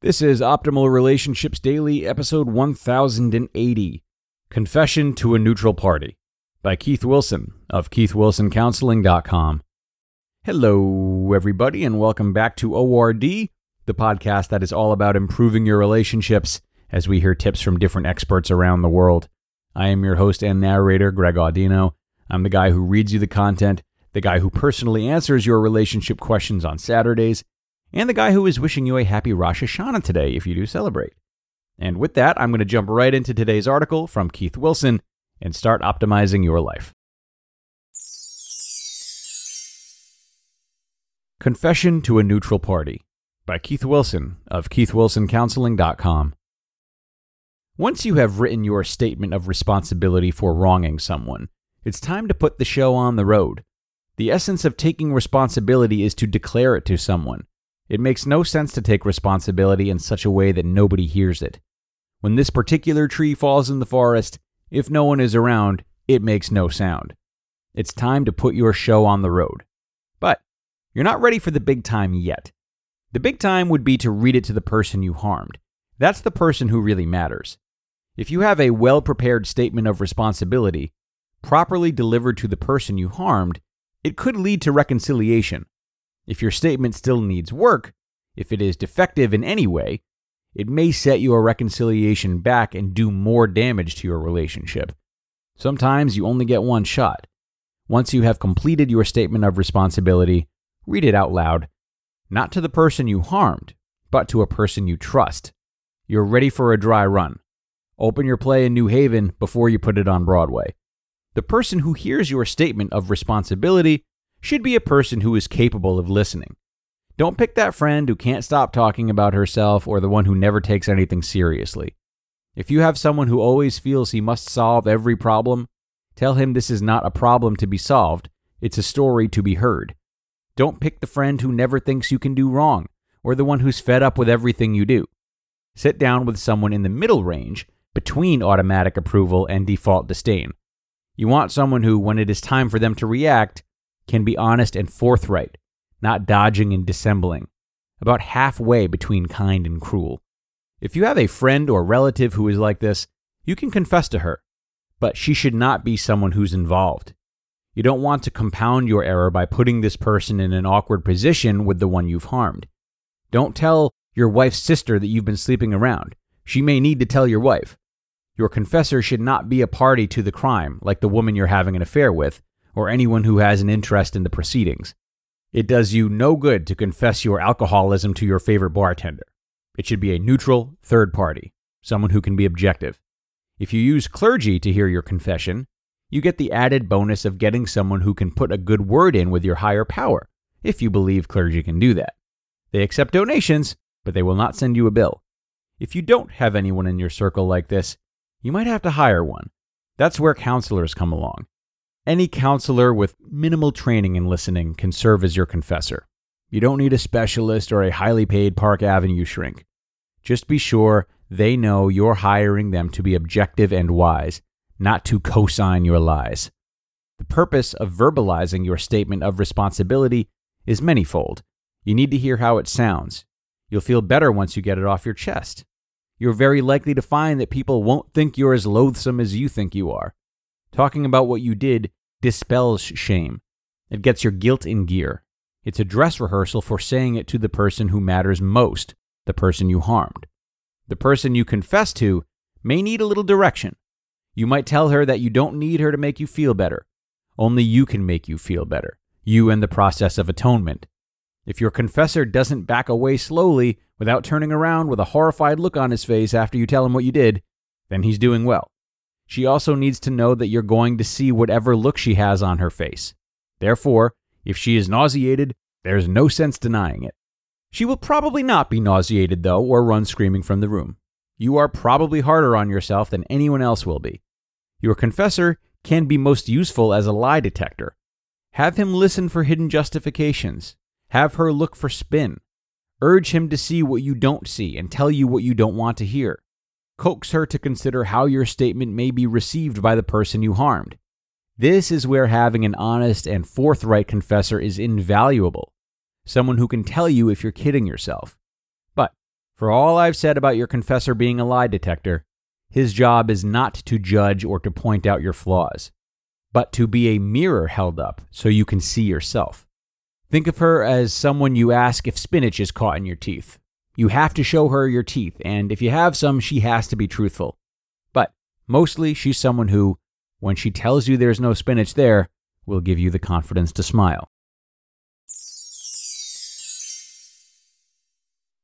This is Optimal Relationships Daily, episode 1080 Confession to a Neutral Party by Keith Wilson of KeithWilsonCounseling.com. Hello, everybody, and welcome back to ORD, the podcast that is all about improving your relationships as we hear tips from different experts around the world. I am your host and narrator, Greg Audino. I'm the guy who reads you the content, the guy who personally answers your relationship questions on Saturdays and the guy who is wishing you a happy Rosh Hashanah today if you do celebrate. And with that, I'm going to jump right into today's article from Keith Wilson and start optimizing your life. Confession to a Neutral Party by Keith Wilson of KeithWilsonCounseling.com. Once you have written your statement of responsibility for wronging someone, it's time to put the show on the road. The essence of taking responsibility is to declare it to someone. It makes no sense to take responsibility in such a way that nobody hears it. When this particular tree falls in the forest, if no one is around, it makes no sound. It's time to put your show on the road. But you're not ready for the big time yet. The big time would be to read it to the person you harmed. That's the person who really matters. If you have a well prepared statement of responsibility, properly delivered to the person you harmed, it could lead to reconciliation if your statement still needs work, if it is defective in any way, it may set your reconciliation back and do more damage to your relationship. Sometimes you only get one shot. Once you have completed your statement of responsibility, read it out loud, not to the person you harmed, but to a person you trust. You're ready for a dry run. Open your play in New Haven before you put it on Broadway. The person who hears your statement of responsibility should be a person who is capable of listening. Don't pick that friend who can't stop talking about herself or the one who never takes anything seriously. If you have someone who always feels he must solve every problem, tell him this is not a problem to be solved, it's a story to be heard. Don't pick the friend who never thinks you can do wrong or the one who's fed up with everything you do. Sit down with someone in the middle range between automatic approval and default disdain. You want someone who, when it is time for them to react, can be honest and forthright, not dodging and dissembling, about halfway between kind and cruel. If you have a friend or relative who is like this, you can confess to her, but she should not be someone who's involved. You don't want to compound your error by putting this person in an awkward position with the one you've harmed. Don't tell your wife's sister that you've been sleeping around. She may need to tell your wife. Your confessor should not be a party to the crime, like the woman you're having an affair with, or anyone who has an interest in the proceedings. It does you no good to confess your alcoholism to your favorite bartender. It should be a neutral third party, someone who can be objective. If you use clergy to hear your confession, you get the added bonus of getting someone who can put a good word in with your higher power, if you believe clergy can do that. They accept donations, but they will not send you a bill. If you don't have anyone in your circle like this, you might have to hire one. That's where counselors come along. Any counselor with minimal training in listening can serve as your confessor. You don't need a specialist or a highly paid Park Avenue shrink. Just be sure they know you're hiring them to be objective and wise, not to cosign your lies. The purpose of verbalizing your statement of responsibility is manyfold. You need to hear how it sounds. You'll feel better once you get it off your chest. You're very likely to find that people won't think you're as loathsome as you think you are. Talking about what you did dispels shame. It gets your guilt in gear. It's a dress rehearsal for saying it to the person who matters most, the person you harmed. The person you confess to may need a little direction. You might tell her that you don't need her to make you feel better. Only you can make you feel better, you and the process of atonement. If your confessor doesn't back away slowly without turning around with a horrified look on his face after you tell him what you did, then he's doing well. She also needs to know that you're going to see whatever look she has on her face. Therefore, if she is nauseated, there's no sense denying it. She will probably not be nauseated, though, or run screaming from the room. You are probably harder on yourself than anyone else will be. Your confessor can be most useful as a lie detector. Have him listen for hidden justifications. Have her look for spin. Urge him to see what you don't see and tell you what you don't want to hear. Coax her to consider how your statement may be received by the person you harmed. This is where having an honest and forthright confessor is invaluable. Someone who can tell you if you're kidding yourself. But for all I've said about your confessor being a lie detector, his job is not to judge or to point out your flaws, but to be a mirror held up so you can see yourself. Think of her as someone you ask if spinach is caught in your teeth. You have to show her your teeth, and if you have some, she has to be truthful. But mostly, she's someone who, when she tells you there's no spinach there, will give you the confidence to smile.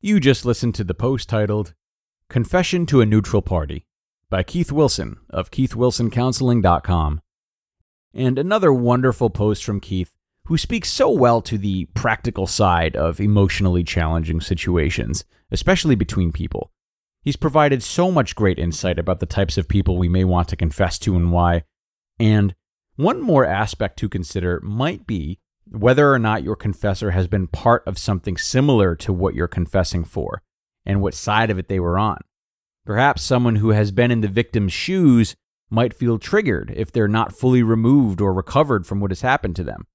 You just listened to the post titled Confession to a Neutral Party by Keith Wilson of keithwilsoncounseling.com. And another wonderful post from Keith who speaks so well to the practical side of emotionally challenging situations, especially between people. He's provided so much great insight about the types of people we may want to confess to and why. And one more aspect to consider might be whether or not your confessor has been part of something similar to what you're confessing for and what side of it they were on. Perhaps someone who has been in the victim's shoes might feel triggered if they're not fully removed or recovered from what has happened to them.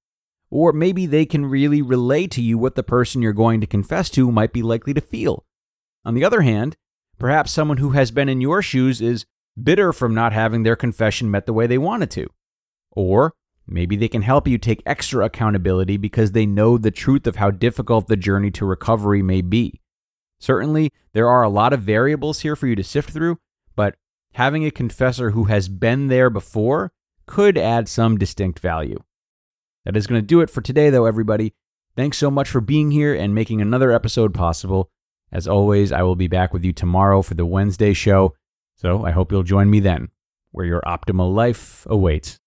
Or maybe they can really relay to you what the person you're going to confess to might be likely to feel. On the other hand, perhaps someone who has been in your shoes is bitter from not having their confession met the way they wanted to. Or maybe they can help you take extra accountability because they know the truth of how difficult the journey to recovery may be. Certainly, there are a lot of variables here for you to sift through, but having a confessor who has been there before could add some distinct value. That is going to do it for today, though, everybody. Thanks so much for being here and making another episode possible. As always, I will be back with you tomorrow for the Wednesday show, so I hope you'll join me then, where your optimal life awaits.